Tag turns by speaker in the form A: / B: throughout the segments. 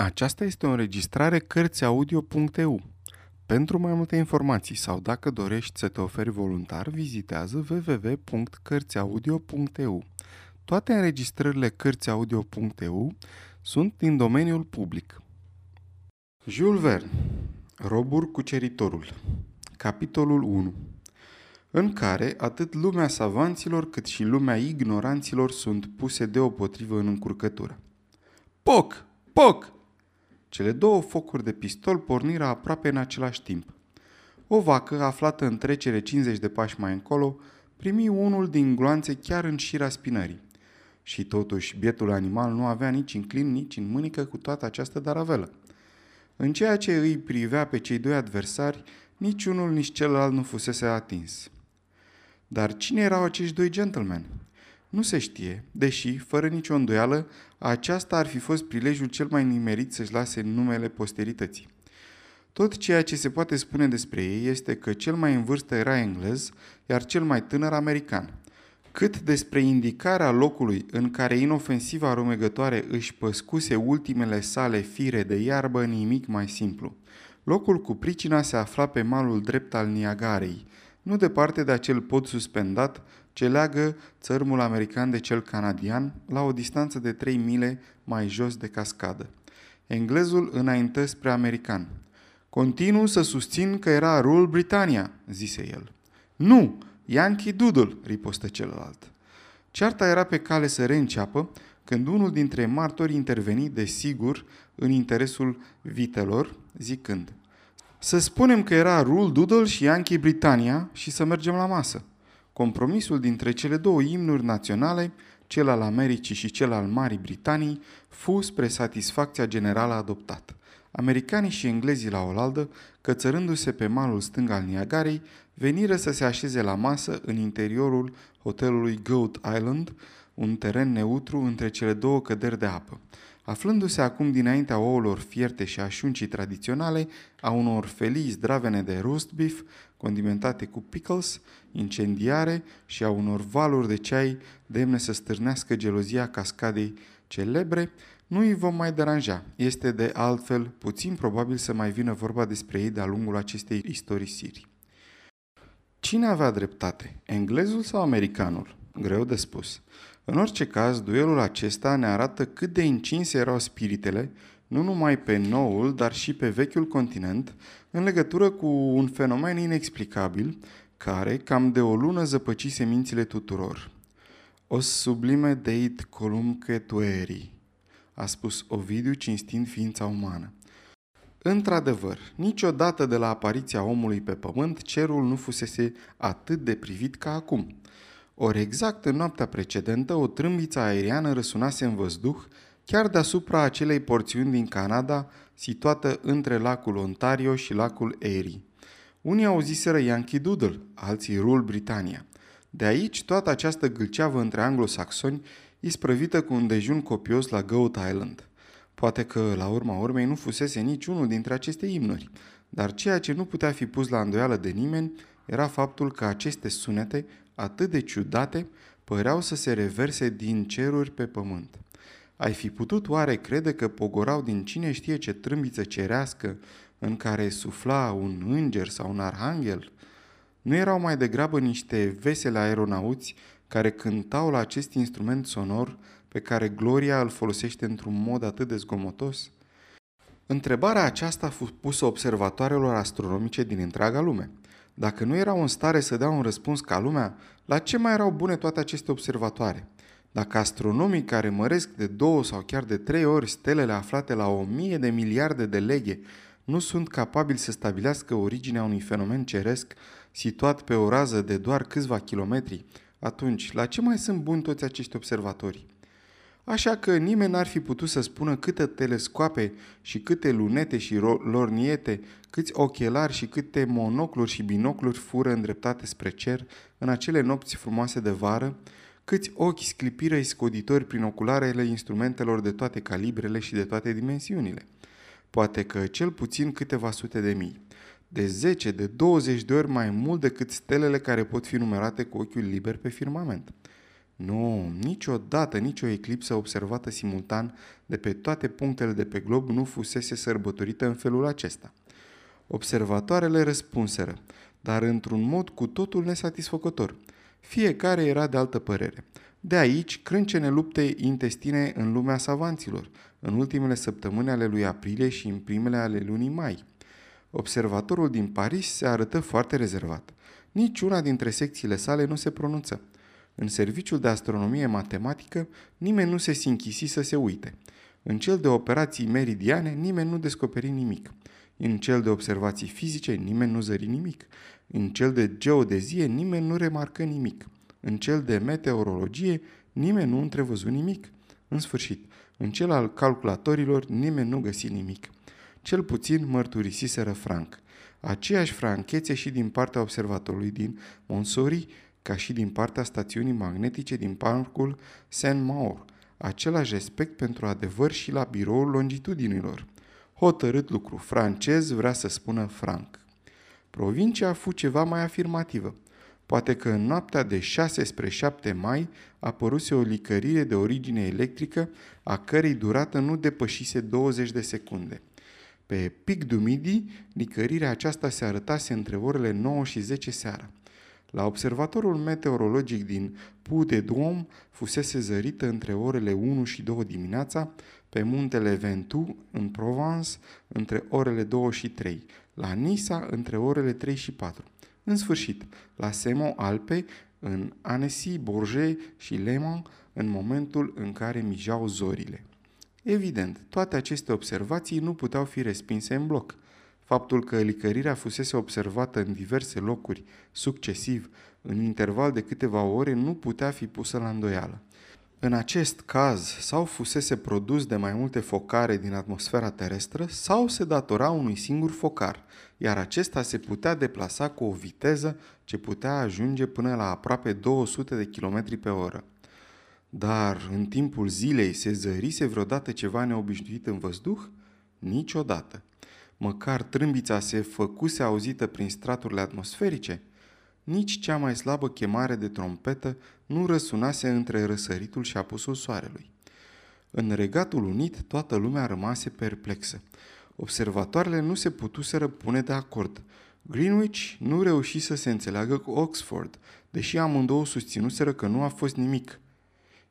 A: Aceasta este o înregistrare Cărțiaudio.eu. Pentru mai multe informații sau dacă dorești să te oferi voluntar, vizitează www.cărțiaudio.eu. Toate înregistrările Cărțiaudio.eu sunt din domeniul public. Jules Verne Robur cuceritorul Capitolul 1 în care atât lumea savanților cât și lumea ignoranților sunt puse deopotrivă în încurcătură. Poc! Poc! Cele două focuri de pistol porniră aproape în același timp. O vacă, aflată în trecere 50 de pași mai încolo, primi unul din gloanțe chiar în șira spinării. Și totuși, bietul animal nu avea nici în clin, nici în mânică cu toată această daravelă. În ceea ce îi privea pe cei doi adversari, nici unul, nici celălalt nu fusese atins. Dar cine erau acești doi gentlemen? Nu se știe, deși, fără nicio îndoială, aceasta ar fi fost prilejul cel mai nimerit să-și lase numele posterității. Tot ceea ce se poate spune despre ei este că cel mai în vârstă era englez, iar cel mai tânăr american. Cât despre indicarea locului în care inofensiva rumegătoare își păscuse ultimele sale fire de iarbă, nimic mai simplu. Locul cu pricina se afla pe malul drept al Niagarei, nu departe de acel pod suspendat ce leagă țărmul american de cel canadian la o distanță de 3 mile mai jos de cascadă. Englezul înaintă spre american. Continu să susțin că era Rule Britannia, zise el. Nu, Yankee Doodle, ripostă celălalt. Cearta era pe cale să reînceapă când unul dintre martori interveni, desigur, în interesul vitelor, zicând Să spunem că era Rule Doodle și Yankee Britannia și să mergem la masă. Compromisul dintre cele două imnuri naționale, cel al Americii și cel al Marii Britanii, fu spre satisfacția generală adoptat. Americanii și englezii la oaltă, cățărându-se pe malul stâng al Niagarei, veniră să se așeze la masă în interiorul hotelului Goat Island, un teren neutru între cele două căderi de apă. Aflându-se acum dinaintea ouălor fierte și a șuncii tradiționale, a unor felii zdravene de roast beef, condimentate cu pickles, incendiare și a unor valuri de ceai demne să stârnească gelozia cascadei celebre, nu îi vom mai deranja. Este de altfel puțin probabil să mai vină vorba despre ei de-a lungul acestei istorisiri. Cine avea dreptate, englezul sau americanul? Greu de spus. În orice caz, duelul acesta ne arată cât de încinse erau spiritele, nu numai pe noul, dar și pe vechiul continent, în legătură cu un fenomen inexplicabil, care, cam de o lună, zăpăcise mințile tuturor. O sublime deit columque tueri, a spus Ovidiu cinstind ființa umană. Într-adevăr, niciodată de la apariția omului pe pământ, cerul nu fusese atât de privit ca acum – ori exact în noaptea precedentă, o trâmbiță aeriană răsunase în văzduh, chiar deasupra acelei porțiuni din Canada, situată între lacul Ontario și lacul Erie. Unii auziseră Yankee Doodle, alții Rule Britannia. De aici toată această gâlceavă între anglosaxoni, isprăvită cu un dejun copios la Goat Island. Poate că, la urma urmei, nu fusese niciunul dintre aceste imnuri, dar ceea ce nu putea fi pus la îndoială de nimeni era faptul că aceste sunete atât de ciudate, păreau să se reverse din ceruri pe pământ. Ai fi putut oare crede că pogorau din cine știe ce trâmbiță cerească în care sufla un înger sau un arhanghel? Nu erau mai degrabă niște vesele aeronauți care cântau la acest instrument sonor pe care Gloria îl folosește într-un mod atât de zgomotos? Întrebarea aceasta a fost pusă observatoarelor astronomice din întreaga lume – dacă nu erau în stare să dea un răspuns ca lumea, la ce mai erau bune toate aceste observatoare? Dacă astronomii care măresc de două sau chiar de trei ori stelele aflate la o mie de miliarde de leghe nu sunt capabili să stabilească originea unui fenomen ceresc situat pe o rază de doar câțiva kilometri, atunci la ce mai sunt buni toți acești observatori? așa că nimeni n-ar fi putut să spună câte telescoape și câte lunete și lorniete, câți ochelari și câte monocluri și binocluri fură îndreptate spre cer în acele nopți frumoase de vară, câți ochi sclipiră scoditori prin ocularele instrumentelor de toate calibrele și de toate dimensiunile. Poate că cel puțin câteva sute de mii. De 10, de 20 de ori mai mult decât stelele care pot fi numerate cu ochiul liber pe firmament. Nu, niciodată nicio eclipsă observată simultan de pe toate punctele de pe glob nu fusese sărbătorită în felul acesta. Observatoarele răspunseră, dar într-un mod cu totul nesatisfăcător. Fiecare era de altă părere. De aici crâncene lupte intestine în lumea savanților, în ultimele săptămâni ale lui aprilie și în primele ale lunii mai. Observatorul din Paris se arătă foarte rezervat. Niciuna dintre secțiile sale nu se pronunță. În serviciul de astronomie matematică, nimeni nu se sinchisi să se uite. În cel de operații meridiane, nimeni nu descoperi nimic. În cel de observații fizice, nimeni nu zări nimic. În cel de geodezie, nimeni nu remarcă nimic. În cel de meteorologie, nimeni nu întrevăzu nimic. În sfârșit, în cel al calculatorilor, nimeni nu găsi nimic. Cel puțin mărturisiseră Frank. Aceeași franchețe și din partea observatorului din Monsori, ca și din partea stațiunii magnetice din parcul Saint-Maur. Același respect pentru adevăr și la biroul longitudinilor. Hotărât lucru francez vrea să spună Frank. Provincia a fost ceva mai afirmativă. Poate că în noaptea de 6 spre 7 mai apăruse o licărire de origine electrică, a cărei durată nu depășise 20 de secunde. Pe Pic du Midi, licărirea aceasta se arătase între orele 9 și 10 seara. La observatorul meteorologic din Pu de Dom fusese zărită între orele 1 și 2 dimineața, pe muntele Ventoux, în Provence, între orele 2 și 3, la Nisa, între orele 3 și 4. În sfârșit, la Semo Alpe, în Annecy, Bourget și Le Mans, în momentul în care mijau zorile. Evident, toate aceste observații nu puteau fi respinse în bloc. Faptul că licărirea fusese observată în diverse locuri, succesiv, în interval de câteva ore, nu putea fi pusă la îndoială. În acest caz, sau fusese produs de mai multe focare din atmosfera terestră, sau se datora unui singur focar, iar acesta se putea deplasa cu o viteză ce putea ajunge până la aproape 200 de km pe oră. Dar în timpul zilei se zărise vreodată ceva neobișnuit în văzduh? Niciodată. Măcar trâmbița se făcuse auzită prin straturile atmosferice? Nici cea mai slabă chemare de trompetă nu răsunase între răsăritul și apusul soarelui. În Regatul Unit toată lumea rămase perplexă. Observatoarele nu se putuseră pune de acord. Greenwich nu reuși să se înțeleagă cu Oxford, deși amândouă susținuseră că nu a fost nimic –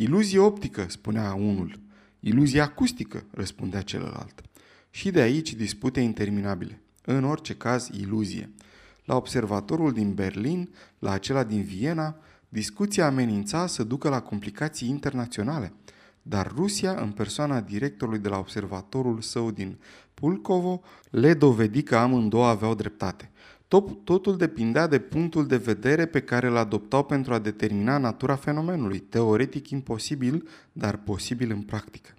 A: Iluzie optică, spunea unul. Iluzie acustică, răspundea celălalt. Și de aici dispute interminabile. În orice caz, iluzie. La observatorul din Berlin, la acela din Viena, discuția amenința să ducă la complicații internaționale. Dar Rusia, în persoana directorului de la observatorul său din Pulkovo, le dovedi că amândouă aveau dreptate. Tot, totul depindea de punctul de vedere pe care îl adoptau pentru a determina natura fenomenului, teoretic imposibil, dar posibil în practică.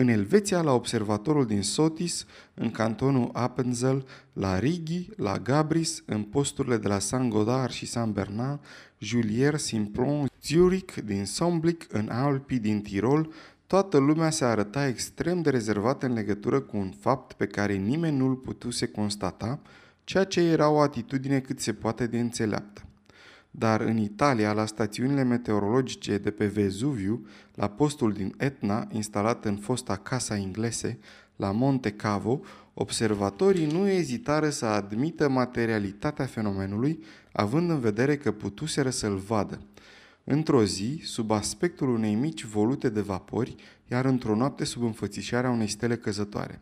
A: În Elveția, la observatorul din Sotis, în cantonul Appenzell, la Rigi, la Gabris, în posturile de la Saint-Godard și Saint-Bernard, Julier, Simplon, Zurich, din Somblic, în Alpi, din Tirol, toată lumea se arăta extrem de rezervată în legătură cu un fapt pe care nimeni nu-l putuse constata, ceea ce era o atitudine cât se poate de înțeleaptă. Dar în Italia, la stațiunile meteorologice de pe Vezuviu, la postul din Etna, instalat în fosta Casa Inglese, la Monte Cavo, observatorii nu ezitară să admită materialitatea fenomenului, având în vedere că putuseră să-l vadă. Într-o zi, sub aspectul unei mici volute de vapori, iar într-o noapte sub înfățișarea unei stele căzătoare.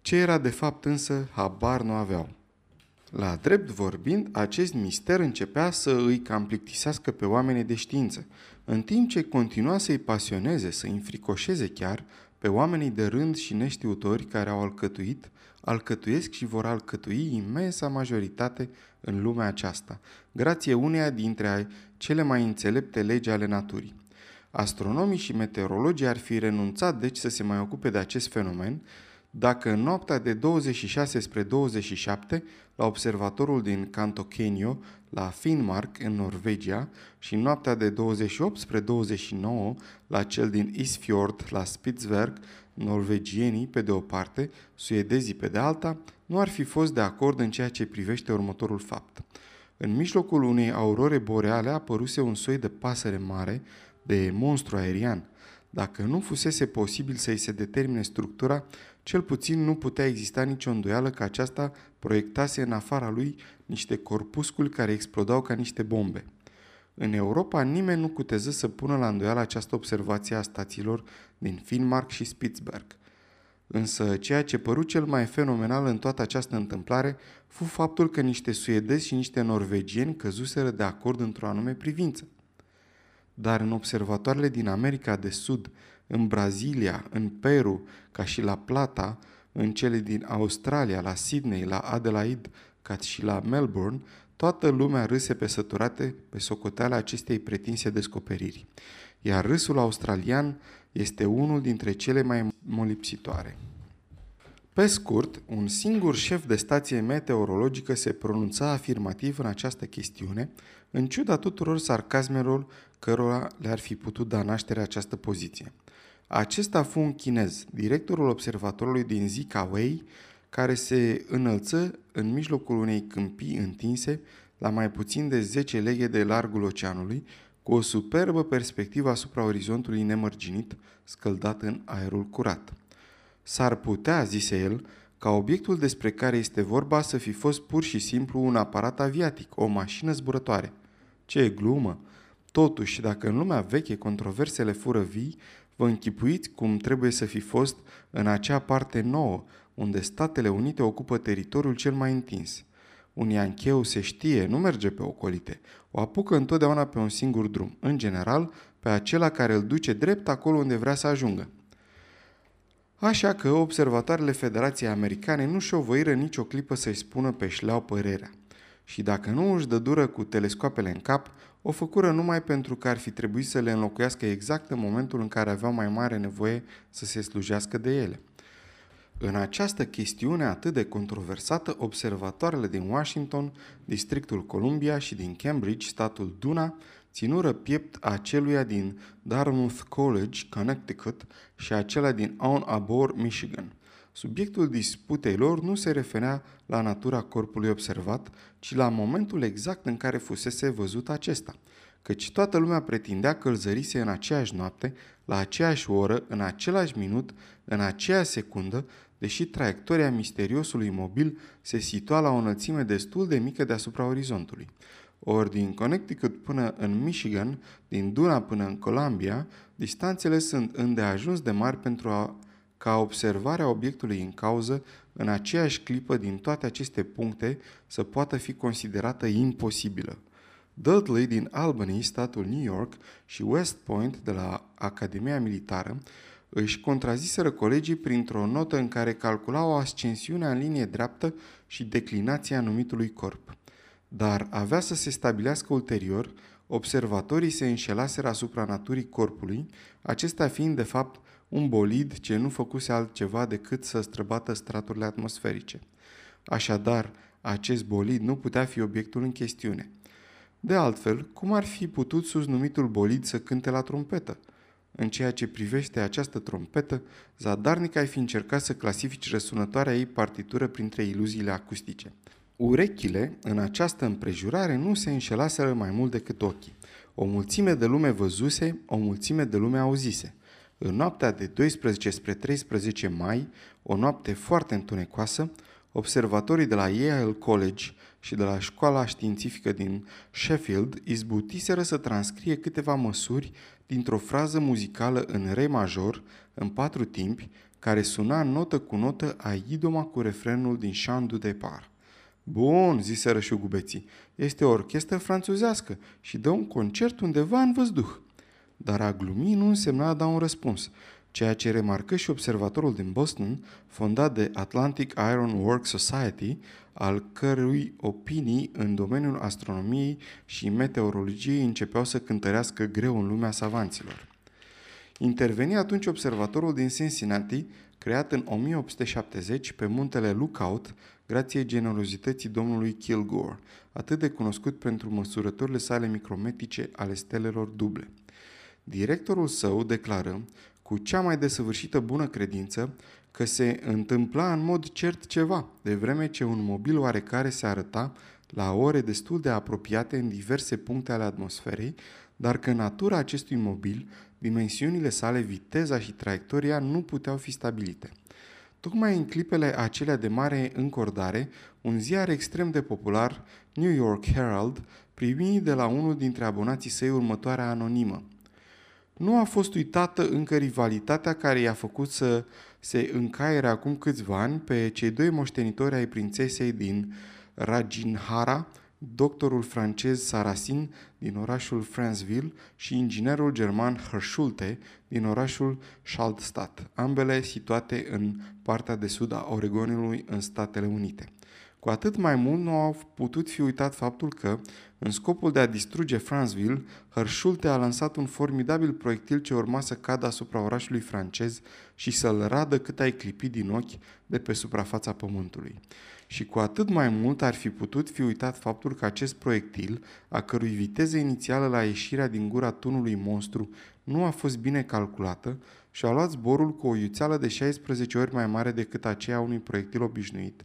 A: Ce era de fapt însă, habar nu aveau. La drept vorbind, acest mister începea să îi cam plictisească pe oamenii de știință, în timp ce continua să-i pasioneze, să-i înfricoșeze chiar pe oamenii de rând și neștiutori care au alcătuit, alcătuiesc și vor alcătui imensa majoritate în lumea aceasta, grație uneia dintre cele mai înțelepte legi ale naturii. Astronomii și meteorologii ar fi renunțat deci să se mai ocupe de acest fenomen, dacă în noaptea de 26 spre 27, la observatorul din Cantokenio, la Finnmark, în Norvegia, și în noaptea de 28 spre 29, la cel din Isfjord, la Spitzberg, norvegienii pe de o parte, suedezii pe de alta, nu ar fi fost de acord în ceea ce privește următorul fapt. În mijlocul unei aurore boreale apăruse un soi de pasăre mare, de monstru aerian. Dacă nu fusese posibil să-i se determine structura, cel puțin nu putea exista nicio îndoială că aceasta proiectase în afara lui niște corpusculi care explodau ca niște bombe. În Europa nimeni nu cuteză să pună la îndoială această observație a stațiilor din Finnmark și Spitsberg. Însă ceea ce păru cel mai fenomenal în toată această întâmplare fu faptul că niște suedezi și niște norvegieni căzuseră de acord într-o anume privință. Dar în observatoarele din America de Sud, în Brazilia, în Peru, ca și la Plata, în cele din Australia, la Sydney, la Adelaide, ca și la Melbourne, toată lumea râse pe săturate pe socoteala acestei pretinse descoperiri. Iar râsul australian este unul dintre cele mai molipsitoare. Pe scurt, un singur șef de stație meteorologică se pronunța afirmativ în această chestiune, în ciuda tuturor sarcasmelor cărora le-ar fi putut da naștere această poziție. Acesta fu un chinez, directorul observatorului din Zikawei, care se înălță în mijlocul unei câmpii întinse la mai puțin de 10 leghe de largul oceanului, cu o superbă perspectivă asupra orizontului nemărginit, scăldat în aerul curat. S-ar putea, zise el, ca obiectul despre care este vorba să fi fost pur și simplu un aparat aviatic, o mașină zburătoare. Ce glumă! Totuși, dacă în lumea veche controversele fură vii, vă închipuiți cum trebuie să fi fost în acea parte nouă, unde Statele Unite ocupă teritoriul cel mai întins. Un iancheu se știe, nu merge pe ocolite, o apucă întotdeauna pe un singur drum, în general pe acela care îl duce drept acolo unde vrea să ajungă. Așa că observatoarele Federației Americane nu și-o voiră nicio clipă să-i spună pe șleau părerea. Și dacă nu își dă dură cu telescoapele în cap, o făcură numai pentru că ar fi trebuit să le înlocuiască exact în momentul în care aveau mai mare nevoie să se slujească de ele. În această chestiune atât de controversată, observatoarele din Washington, Districtul Columbia și din Cambridge, statul Duna, ținură piept aceluia din Dartmouth College, Connecticut și acela din Ann Arbor, Michigan. Subiectul disputei lor nu se referea la natura corpului observat, ci la momentul exact în care fusese văzut acesta, căci toată lumea pretindea că îl zărise în aceeași noapte, la aceeași oră, în același minut, în aceeași secundă, deși traiectoria misteriosului mobil se situa la o înălțime destul de mică deasupra orizontului. Ori din Connecticut până în Michigan, din Duna până în Columbia, distanțele sunt îndeajuns de mari pentru a, ca observarea obiectului în cauză în aceeași clipă din toate aceste puncte să poată fi considerată imposibilă. Dudley din Albany, statul New York, și West Point de la Academia Militară își contraziseră colegii printr-o notă în care calculau ascensiunea în linie dreaptă și declinația numitului corp. Dar avea să se stabilească ulterior, observatorii se înșelaseră asupra naturii corpului, acesta fiind de fapt un bolid ce nu făcuse altceva decât să străbată straturile atmosferice. Așadar, acest bolid nu putea fi obiectul în chestiune. De altfel, cum ar fi putut sus numitul bolid să cânte la trompetă? În ceea ce privește această trompetă, zadarnic ai fi încercat să clasifici răsunătoarea ei partitură printre iluziile acustice. Urechile, în această împrejurare, nu se înșelaseră mai mult decât ochii. O mulțime de lume văzuse, o mulțime de lume auzise. În noaptea de 12 spre 13 mai, o noapte foarte întunecoasă, observatorii de la Yale College și de la școala științifică din Sheffield izbutiseră să transcrie câteva măsuri dintr-o frază muzicală în re major, în patru timpi, care suna notă cu notă a idoma cu refrenul din Chant du Depart. Bun, ziseră șugubeții, este o orchestră franțuzească și dă un concert undeva în văzduh. Dar a glumi nu însemna a da un răspuns, ceea ce remarcă și observatorul din Boston, fondat de Atlantic Iron Work Society, al cărui opinii în domeniul astronomiei și meteorologiei începeau să cântărească greu în lumea savanților. Interveni atunci observatorul din Cincinnati, creat în 1870 pe muntele Lookout, grație generozității domnului Kilgore, atât de cunoscut pentru măsurătorile sale micrometrice ale stelelor duble. Directorul său declară, cu cea mai desăvârșită bună credință, că se întâmpla în mod cert ceva, de vreme ce un mobil oarecare se arăta la ore destul de apropiate în diverse puncte ale atmosferei, dar că natura acestui mobil, dimensiunile sale, viteza și traiectoria nu puteau fi stabilite. Tocmai în clipele acelea de mare încordare, un ziar extrem de popular, New York Herald, primi de la unul dintre abonații săi următoarea anonimă. Nu a fost uitată încă rivalitatea care i-a făcut să se încaiere acum câțiva ani pe cei doi moștenitori ai prințesei din Rajinhara, doctorul francez Sarasin din orașul Franceville și inginerul german Herschulte din orașul Schaltstadt, ambele situate în partea de sud a Oregonului în Statele Unite. Cu atât mai mult nu au putut fi uitat faptul că, în scopul de a distruge Franceville, Herschulte a lansat un formidabil proiectil ce urma să cadă asupra orașului francez și să-l radă cât ai clipi din ochi de pe suprafața pământului. Și cu atât mai mult ar fi putut fi uitat faptul că acest proiectil, a cărui viteză inițială la ieșirea din gura tunului monstru nu a fost bine calculată și a luat zborul cu o iuțeală de 16 ori mai mare decât aceea unui proiectil obișnuit,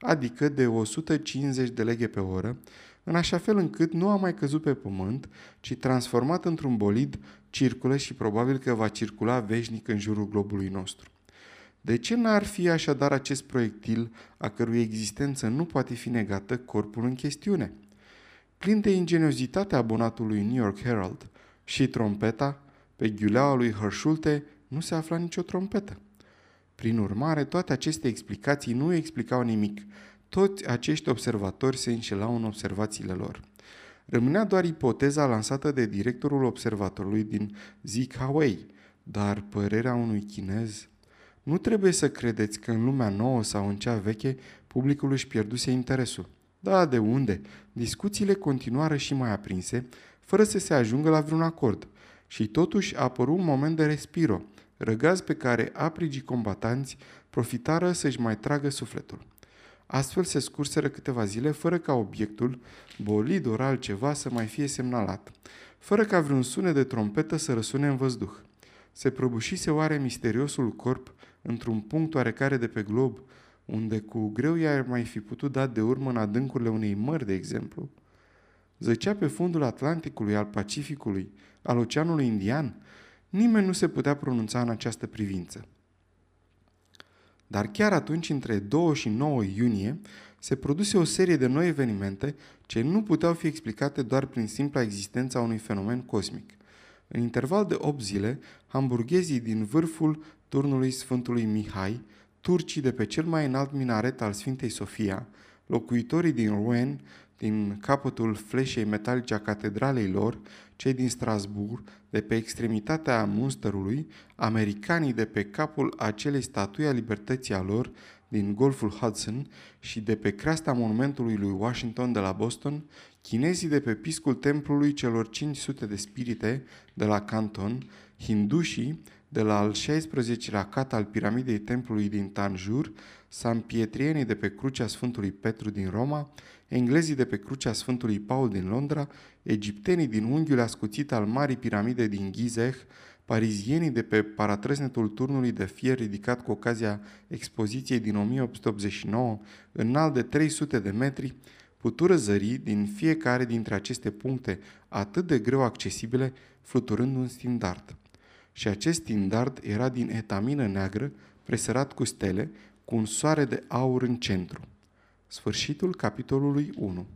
A: adică de 150 de leghe pe oră, în așa fel încât nu a mai căzut pe pământ, ci transformat într-un bolid, circulă și probabil că va circula veșnic în jurul globului nostru. De ce n-ar fi așadar acest proiectil, a cărui existență nu poate fi negată, corpul în chestiune? Plin de ingeniozitate abonatului New York Herald și trompeta, pe ghiuleaua lui Herschulte nu se afla nicio trompetă. Prin urmare, toate aceste explicații nu explicau nimic. Toți acești observatori se înșelau în observațiile lor. Rămânea doar ipoteza lansată de directorul observatorului din Zikawei, dar părerea unui chinez nu trebuie să credeți că în lumea nouă sau în cea veche publicul își pierduse interesul. Da, de unde? Discuțiile continuară și mai aprinse, fără să se ajungă la vreun acord. Și totuși a apărut un moment de respiro, răgaz pe care aprigii combatanți profitară să-și mai tragă sufletul. Astfel se scurseră câteva zile fără ca obiectul, bolid ori altceva, să mai fie semnalat, fără ca vreun sunet de trompetă să răsune în văzduh. Se prăbușise oare misteriosul corp într-un punct oarecare de pe glob, unde cu greu i-ar mai fi putut da de urmă în adâncurile unei mări, de exemplu? Zăcea pe fundul Atlanticului, al Pacificului, al Oceanului Indian? Nimeni nu se putea pronunța în această privință. Dar chiar atunci, între 2 și 9 iunie, se produse o serie de noi evenimente ce nu puteau fi explicate doar prin simpla existența unui fenomen cosmic. În interval de 8 zile, hamburghezii din vârful turnului Sfântului Mihai, turcii de pe cel mai înalt minaret al Sfintei Sofia, locuitorii din Rouen, din capătul fleșei metalice a catedralei lor, cei din Strasbourg, de pe extremitatea Munsterului, americanii de pe capul acelei statui a libertății a lor din Golful Hudson și de pe creasta monumentului lui Washington de la Boston, chinezii de pe piscul templului celor 500 de spirite de la Canton, hindușii de la al 16-lea cat al piramidei templului din Tanjur, sampietrienii de pe crucea Sfântului Petru din Roma, englezii de pe crucea Sfântului Paul din Londra, egiptenii din unghiul ascuțit al Marii Piramide din Gizeh, parizienii de pe paratrăsnetul turnului de fier ridicat cu ocazia expoziției din 1889, înalt de 300 de metri, putură zări din fiecare dintre aceste puncte atât de greu accesibile, fluturând un standard și acest standard era din etamină neagră, presărat cu stele, cu un soare de aur în centru. Sfârșitul capitolului 1